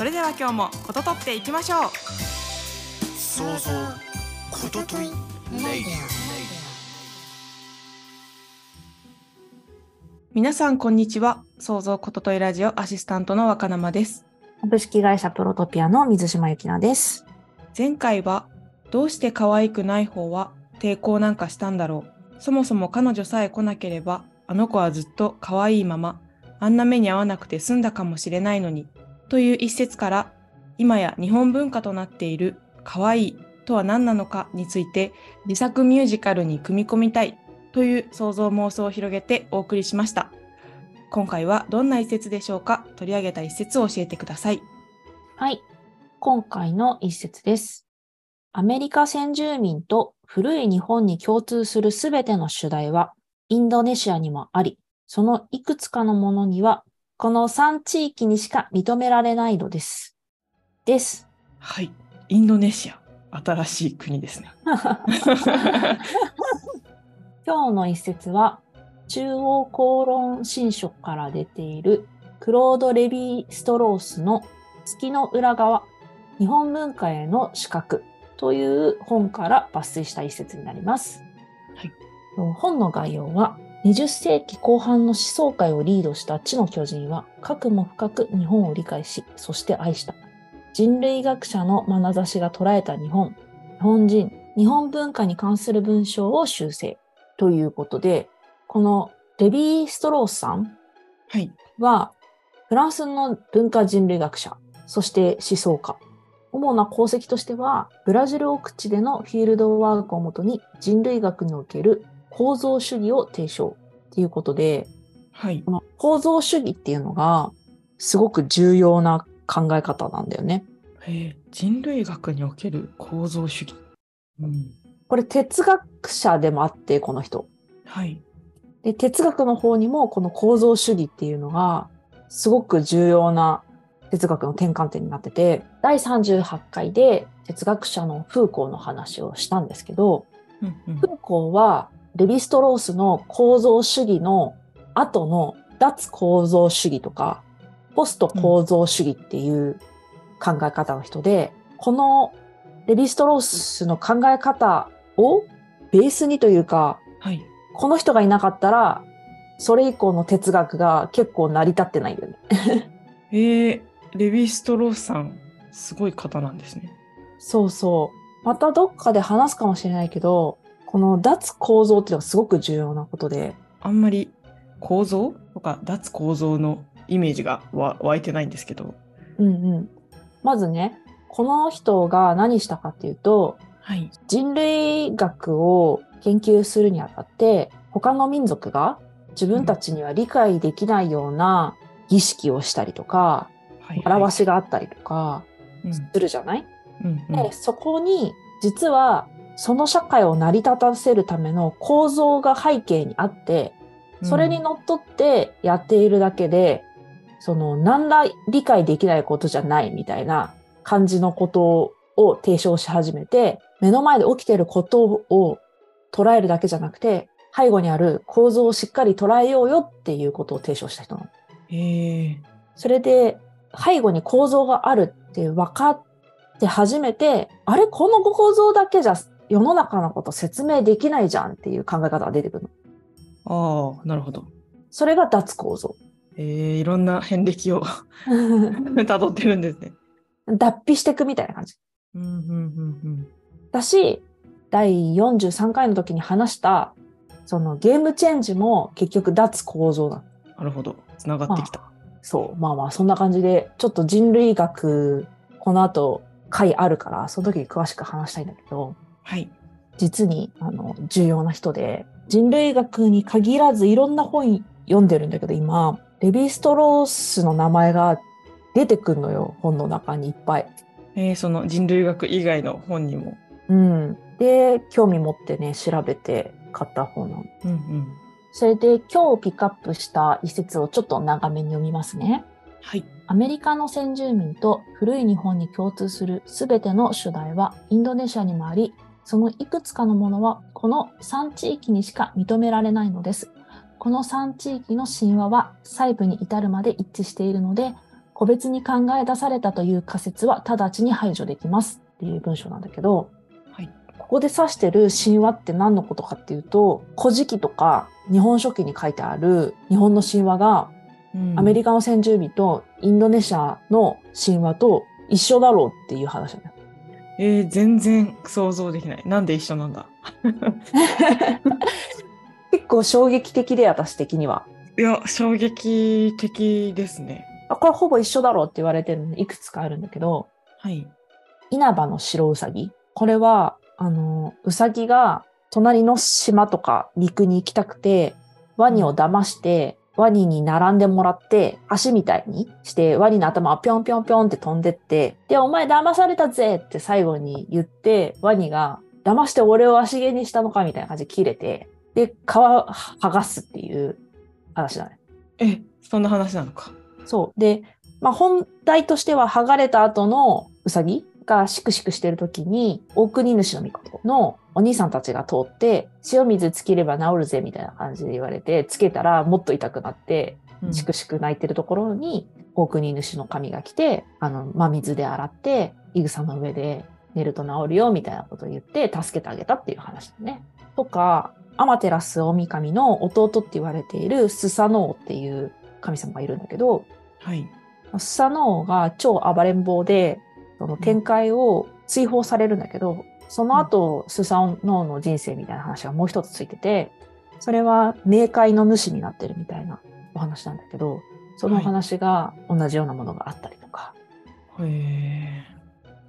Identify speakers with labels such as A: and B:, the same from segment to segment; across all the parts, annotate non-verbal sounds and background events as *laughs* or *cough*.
A: それでは今日もこととっていきましょう。
B: 想像こととい
A: 皆さんこんにちは。創造ことといラジオアシスタントの若生です。
C: 株式会社プロトピアの水島由紀奈です。
A: 前回はどうして可愛くない方は抵抗なんかしたんだろう。そもそも彼女さえ来なければあの子はずっと可愛いままあんな目に遭わなくて済んだかもしれないのにという一節から今や日本文化となっている可愛いとは何なのかについて自作ミュージカルに組み込みたいという想像妄想を広げてお送りしました。今回はどんな一節でしょうか？取り上げた一節を教えてください。
C: はい。今回の一節です。アメリカ先住民と古い日本に共通するすべての主題はインドネシアにもあり、そのいくつかのものにはこの3地域にしか認められないのです。です。
A: はいインドネシア新しい国ですね *laughs*
C: 今日の一節は中央公論新書から出ているクロード・レヴィ・ストロースの月の裏側日本文化への資格という本から抜粋した一節になります。
A: はい
C: 本の概要は20世紀後半の思想界をリードした知の巨人は、かくも深く日本を理解し、そして愛した。人類学者の眼差しが捉えた日本、日本人、日本文化に関する文章を修正。ということで、このレヴィ・ストロースさん
A: はい
C: は、フランスの文化人類学者、そして思想家。主な功績としては、ブラジル奥地でのフィールドワークをもとに人類学における構造主義を提唱っていうことで、
A: はい
C: この構造主義っていうのがすごく重要な考え方なんだよね。
A: へえ人類学における構造主義。うん、
C: これ哲学者でもあって、この人。
A: はい。
C: で、哲学の方にもこの構造主義っていうのがすごく重要な哲学の転換点になってて、第38回で哲学者のフーコーの話をしたんですけど、
A: うんうん
C: フーコーはレヴィストロースの構造主義の後の脱構造主義とか、ポスト構造主義っていう考え方の人で、このレヴィストロースの考え方をベースにというか、
A: はい。
C: この人がいなかったら、それ以降の哲学が結構成り立ってないよね。*laughs*
A: えー、レヴィストロースさん、すごい方なんですね。
C: そうそう。またどっかで話すかもしれないけど、この脱構造っていうのがすごく重要なことで、
A: あんまり構造？とか脱構造のイメージがわ湧いてないんですけど。
C: うんうん。まずね、この人が何したかっていうと、
A: はい。
C: 人類学を研究するにあたって、他の民族が自分たちには理解できないような儀式をしたりとか、
A: はい。
C: 表しがあったりとか
A: うん
C: するじゃない、
A: うんうん
C: で、そこに実はその社会を成り立たせるための構造が背景にあって、それにのっとってやっているだけで、その何ら理解できないことじゃないみたいな感じのことを提唱し始めて、目の前で起きていることを捉えるだけじゃなくて、背後にある構造をしっかり捉えようよっていうことを提唱した人なの。
A: え。ー、
C: それで、背後に構造があるって分かって初めて、あれ？この構造だけじゃ世の中のこと説明できないじゃんっていう考え方が出てくるの。
A: ああ、なるほど。
C: それが脱構造。
A: えー、いろんな遍歴を *laughs* 辿ってるんですね。
C: 脱皮していくみたいな感じ。
A: うんうんうん
C: だし、第43回の時に話した、そのゲームチェンジも結局脱構造なの。
A: うん。なるほど。つながってきた。
C: そう。まあまあ、そんな感じで、ちょっと人類学、この後、回あるから、その時に詳しく話したいんだけど、
A: はい。
C: 実に、あの、重要な人で、人類学に限らずいろんな本読んでるんだけど、今、レヴィストロースの名前が出てくるのよ、本の中にいっぱい。
A: ええーその人類学以外の本にも。
C: うん。で、興味持ってね、調べて買った本なの。
A: うんうん。
C: それで今日ピックアップした一節をちょっと長めに読みますね。
A: はい。
C: アメリカの先住民と古い日本に共通するすべての主題はインドネシアにもあり、そのいくつかのものはこの3地域にしか認められないのです。この3地域の神話は細部に至るまで一致しているので、個別に考え出されたという仮説は直ちに排除できますっていう文章なんだけど、
A: はい。
C: ここで指してる神話って何のことかっていうと、古事記とか日本書紀に書いてある日本の神話がアメリ
A: カ。
C: カの先住民とインドネシアの神話と一緒だろうっていう話だね。
A: えー全然想像できない。なんで一緒なんだ？
C: 結構衝撃的で私的には。
A: いや、衝撃的ですね。
C: あこれほぼ一緒だろうって言われてるのいくつかあるんだけど、
A: はい。
C: 稲葉の白ウサギ。これは、あの、ウサギが隣の島とか陸に行きたくて、ワニを騙して、ワニに並んでもらって、足みたいにして、ワニの頭をぴょんぴょんぴょんって飛んでって、で、お前騙されたぜって最後に言って、ワニが、騙して俺を足毛にしたのかみたいな感じで切れて、で、皮剥がすっていう話だね。
A: え、そんな話なのか。
C: そう。で、まあ、本題としては、剥がれた後のウサギがシクシクしてる時に、大国主の御事のお兄さんたちが通って、塩水つければ治るぜみたいな感じで言われて、つけたらもっと痛くなって、
A: うん
C: しくしく泣いてるところに、大国主の神が来て、あの、真水で洗って、イグサの上で寝ると治るよみたいなことを言って、助けてあげたっていう話だね。とか、アマテラス大神の弟って言われているスサノオっていう神様がいるんだけど、
A: はい。
C: スサノオが超暴れん坊で、その展開を追放されるんだけど、その後、スサノオの人生みたいな話がもう一つついてて、それは冥界の主になってるみたいなお話なんだけど、そのお話が同じようなものがあったりとか、
A: へえ。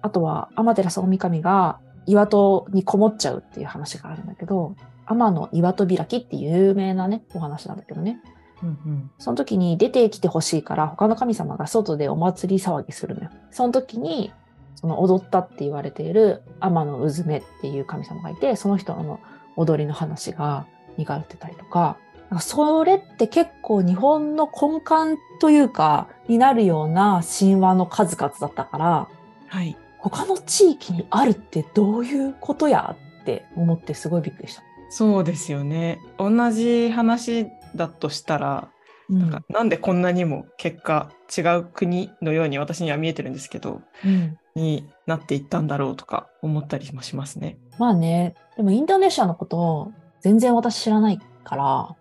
C: あとは、アマテラス大神が岩戸にこもっちゃうっていう話があるんだけど、天の岩戸開きっていう有名なね、お話なんだけどね。
A: うんうん。
C: その時に出てきてほしいから他の神様が外でお祭り騒ぎするのよ。その時にその踊ったって言われている天のうずめっていう神様がいてその人の踊りの話が描かれてたりとかそれって結構日本の根幹というかになるような神話の数々だったから
A: はい。
C: 他の地域にあるってどういうことやって思ってすごいびっくりした。
A: そうですよね。同じ話だとしたら、
C: うん
A: なんかなんでこんなにも結果違う国のように私には見えてるんですけど、
C: うん
A: になっていったんだろうとか思ったりもしますね。
C: まあね、でもインドネシアのことを全然私知らないから、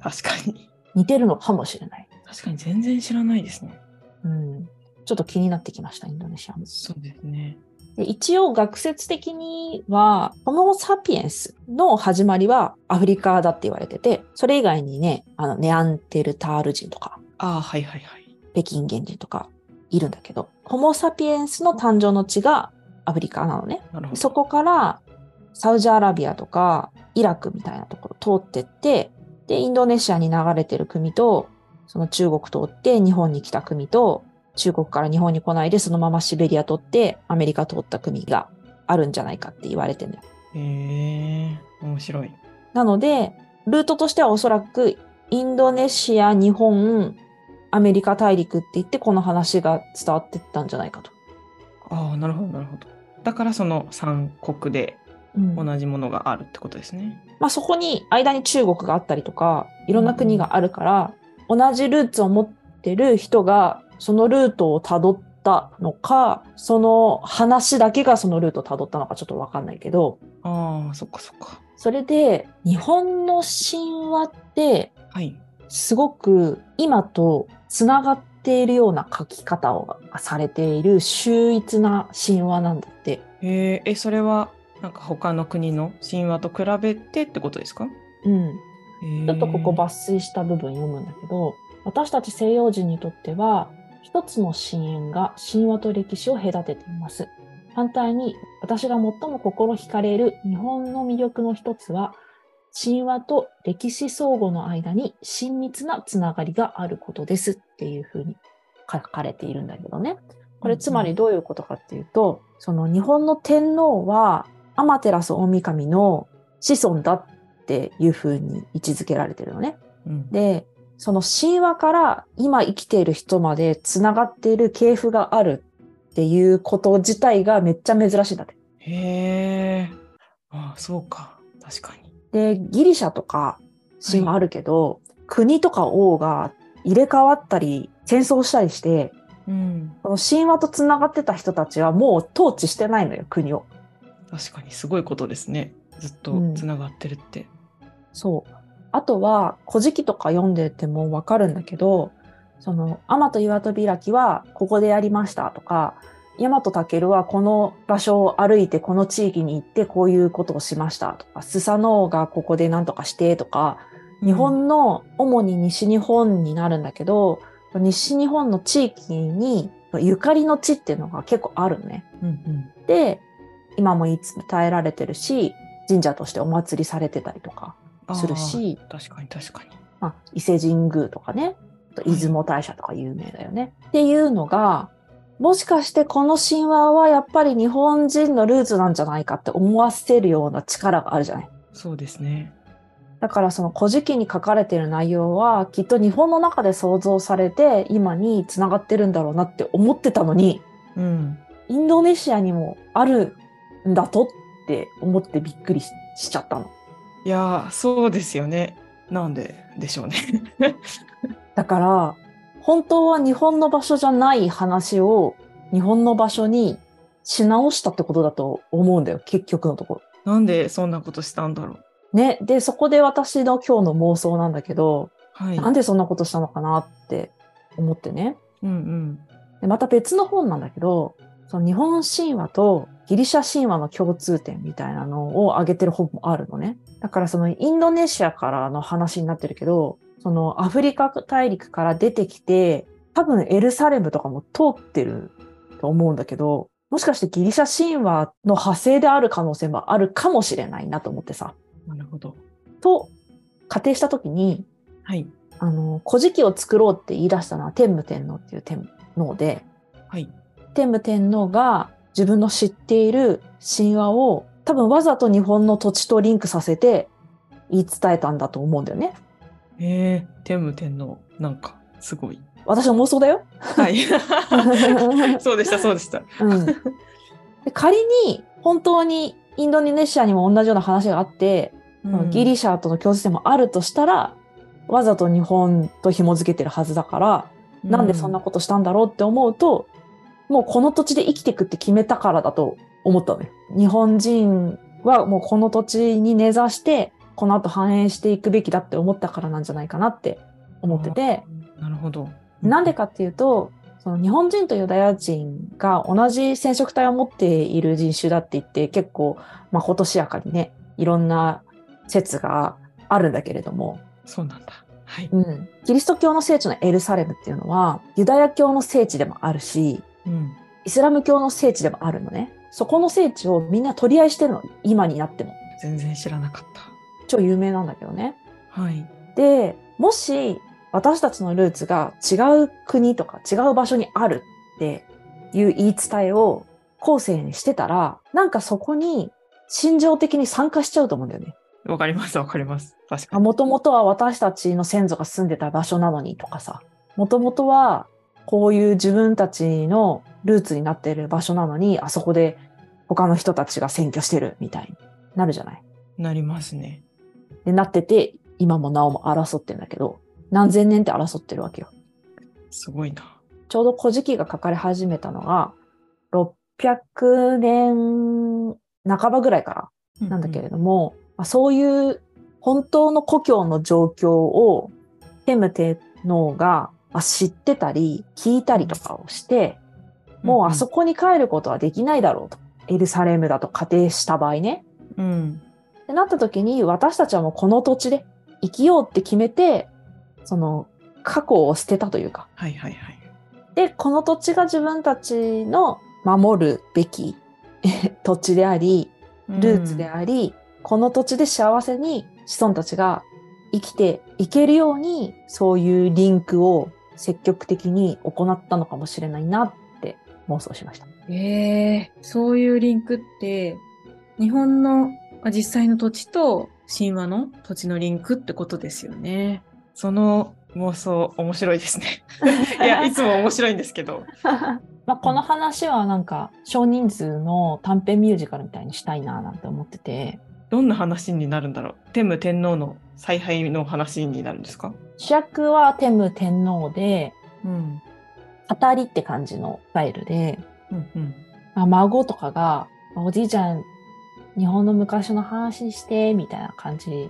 A: 確かに。
C: 似てるのかもしれない。
A: 確かに全然知らないですね。
C: うん。ちょっと気になってきました、インドネシアも。
A: そうですね。
C: で一応学説的には、ホモ・サピエンスの始まりはアフリカだって言われてて、それ以外にね、あの、ネアンデルタール人とか、
A: ああ、はいはいはい。
C: 北京原人とかいるんだけど、ホモ・サピエンスの誕生の地がアフリカなのね。
A: なるほど。
C: そこからサウジアラビアとかイラクみたいなところ通ってって、で、インドネシアに流れてる国と、その中国通って日本に来た国と、中国から日本に来ないでそのままシベリア通ってアメリカ通った国があるんじゃないかって言われてるんだよ。
A: へえ、面白い。
C: なので、ルートとしてはおそらくインドネシア、日本、アメリカ大陸って言ってこの話が伝わってったんじゃないかと。
A: ああ、なるほど、なるほど。だからその三国で
C: うん
A: 同じものがあるってことですね。
C: まあ、そこに間に中国があったりとかいろんな国があるから、同じルーツを持ってる人がそのルートをたどったのかその話だけがそのルートをたどったのかちょっとわかんないけど
A: ああ、そっかそっか。
C: それで日本の神話って
A: はい。
C: すごく今とつながっているような書き方をされている秀逸な神話なんだって。
A: えー、え、それはなんか他の国の神話と比べてってことですか？
C: うん、
A: ち
C: ちょっとここ抜粋した部分読むんだけど、私たち西洋人にとっては、一つの深淵が神話と歴史を隔てています。反対に、私が最も心惹かれる日本の魅力の一つは、神話と歴史相互の間に親密なつながりがあることですっていうふうに書かれているんだけどね。これつまりどういうことかっていうと、その日本の天皇は天照大神の子孫だっていうふうに位置づけられてるのね。
A: うん、
C: で、その神話から今生きている人まで繋がっている系譜があるっていうこと自体がめっちゃ珍しいんだって。
A: へえ。ああ、そうか。確かに。
C: で、ギリシャとか神話あるけど、国とか王が入れ替わったり戦争したりして、
A: うん。
C: この神話と繋がってた人たちはもう統治してないのよ、国を。
A: 確かにすごいことですね。ずっとつながってるって。
C: そう。あとは、古事記とか読んでてもわかるんだけど、その、アマと岩戸開きはここでやりましたとか、ヤマトタケルはこの場所を歩いてこの地域に行ってこういうことをしましたとか、スサノオがここで何とかしてとか、日本の主に西日本になるんだけど、西日本の地域にゆかりの地っていうのが結構あるのね。
A: うんうん。
C: で、今も言い伝えられてるし、神社としてお祭りされてたりとかするし、
A: 確かに確かに。
C: まあ、伊勢神宮とかね、出雲大社とか有名だよね。っていうのが、もしかしてこの神話はやっぱり日本人のルーツなんじゃないかって思わせるような力があるじゃない。
A: そうですね。
C: だからその古事記に書かれている内容はきっと日本の中で想像されて今に繋がってるんだろうなって思ってたのに、
A: うん。
C: インドネシアにもあるんだとって思ってびっくりししちゃったの。
A: いやー、そうですよね。なんででしょうね。*laughs*
C: だから、本当は日本の場所じゃない話を日本の場所にし直したってことだと思うんだよ、結局のところ。
A: なんでそんなことしたんだろう。
C: ね。で、そこで私の今日の妄想なんだけど、
A: はい。
C: なんでそんなことしたのかなって思ってね。
A: うんうん。
C: でまた別の本なんだけど、その日本神話とギリシャ神話の共通点みたいなのを挙げてる本もあるのね。だからそのインドネシアからの話になってるけど、そのアフリカ大陸から出てきて、多分エルサレムとかも通ってると思うんだけど、もしかしてギリシャ神話の派生である可能性もあるかもしれないなと思ってさ。
A: なるほど。
C: と仮定したときに、
A: はい。
C: あの、古事記を作ろうって言い出したのは天武天皇っていう天皇で、
A: はい。
C: 天武天皇が自分の知っている神話を多分わざと日本の土地とリンクさせて言い伝えたんだと思うんだよね。
A: えー、天武天皇、なんか、すごい。
C: 私の妄想だよ。
A: はい。そうでした、そうでした。
C: うん、で仮に本当にインドネシアにも同じような話があって、ギリシャとの共通点もあるとしたら、わざと日本と紐づけてるはずだから、なんでそんなことしたんだろうって思うと、もうこの土地で生きていくって決めたからだと思ったのよ。日本人はもうこの土地に根ざして、この後繁栄していくべきだって思ったからなんじゃないかなって思ってて、
A: なるほど。
C: なんでかっていうと、その日本人とユダヤ人が同じ染色体を持っている人種だって言って結構、まあ、今年やかにね、いろんな説があるんだけれども、
A: そうなんだ。はい。
C: うん、キリスト教の聖地のエルサレムっていうのはユダヤ教の聖地でもあるし、
A: うん。
C: イスラム教の聖地でもあるのね。そこの聖地をみんな取り合いしてるの。今になっても。
A: 全然知らなかっ
C: 超有名なんだけどね。
A: た。はい。
C: で、もし私たちのルーツが違う国とか違う場所にあるっていう言い伝えを後世にしてたら、なんかそこに心情的に参加しちゃうと思うんだよね。
A: わかります、わかります。確かに。
C: もともとは私たちの先祖が住んでた場所なのにとかさ、もともとはこういう自分たちのルーツになっている場所なのに、あそこで他の人たちが占拠してるみたいになるじゃない？
A: なりますね。
C: で、なってて、今もなおも争ってんだけど、何千年って争ってるわけよ。
A: すごいな。
C: ちょうど古事記が書かれ始めたのが、600年半ばぐらいからなんだけれども、まあ、そういう本当の故郷の状況をテム天皇がまあ知ってたり聞いたりとかをして、もうあそこに帰ることはできないだろうと。エルサレムだと仮定した場合ね。
A: うん。
C: ってなった時に私たちはもうこの土地で生きようって決めて、その過去を捨てたというか。
A: はいはいはい。
C: で、この土地が自分たちの守るべき *laughs* 土地であり、ルーツであり、この土地で幸せに子孫たちが生きていけるように、そういうリンクを積極的に行ったのかもしれないなって妄想しました。
A: ええそういうリンクって、日本のまあ実際の土地と神話の土地のリンクってことですよね。その妄想面白いですね。*laughs* いや、いつも面白いんですけど。*laughs*
C: まあこの話はなんか少人数の短編ミュージカルみたいにしたいななんて思ってて、
A: どんな話になるんだろう？天武天皇の采配の話になるんですか？
C: 主役は天武天皇で、
A: うん。
C: 語りって感じのスタイルで、
A: うんうん。
C: まあ、孫とかが、おじいちゃん、日本の昔の話して、みたいな感じ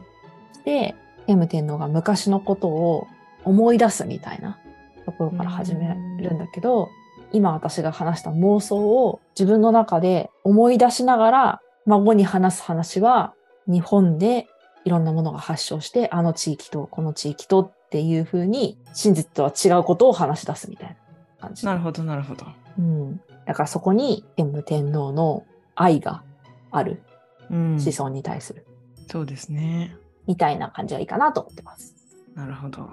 C: で、天武天皇が昔のことを思い出すみたいなところから始めるんだけど、今私が話した妄想を自分の中で思い出しながら、孫に話す話は、日本でいろんなものが発祥して、あの地域とこの地域とっていう風に、真実とは違うことを話し出すみたいな感じ。
A: なるほど、なるほど。
C: うん。だからそこに天武天皇の愛がある
A: うん。
C: 思想に対する、
A: そうですね。
C: みたいな感じがいいかなと思ってます。
A: なるほど。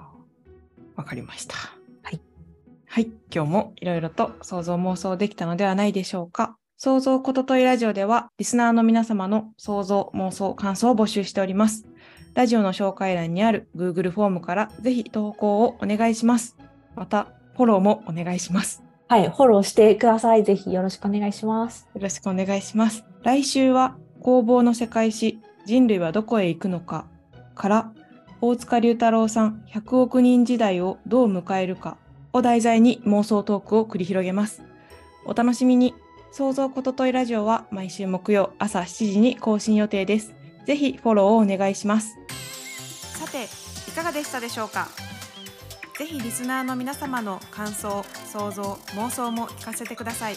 A: わかりました。
C: はい。
A: はい。今日もいろいろと想像妄想できたのではないでしょうか。想像ことといラジオでは、リスナーの皆様の想像、妄想、感想を募集しております。ラジオの紹介欄にある Google フォームからぜひ投稿をお願いします。また、フォローもお願いします。
C: はい。フォローしてください。ぜひよろしくお願いします。
A: よろしくお願いします。来週は工房の世界史人類はどこへ行くのかから大塚龍太郎さん100億人時代をどう迎えるかを題材に妄想トークを繰り広げます。お楽しみに。創造ことといラジオは毎週木曜朝7時に更新予定です。ぜひフォローをお願いします。さて、いかがでしたでしょうか？ぜひリスナーの皆様の感想、想像、妄想も聞かせてください。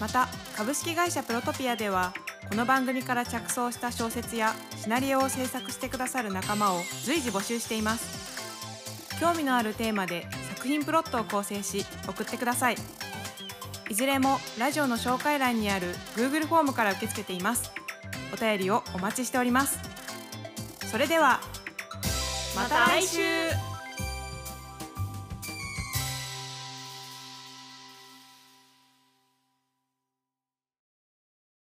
A: また株式会社プロトピアではこの番組から着想した小説やシナリオを制作してくださる仲間を随時募集しています興味のあるテーマで作品プロットを構成し送ってくださいいずれもラジオの紹介欄にある Google フォームから受け付けています。お便りをお待ちしております。それではまた来週。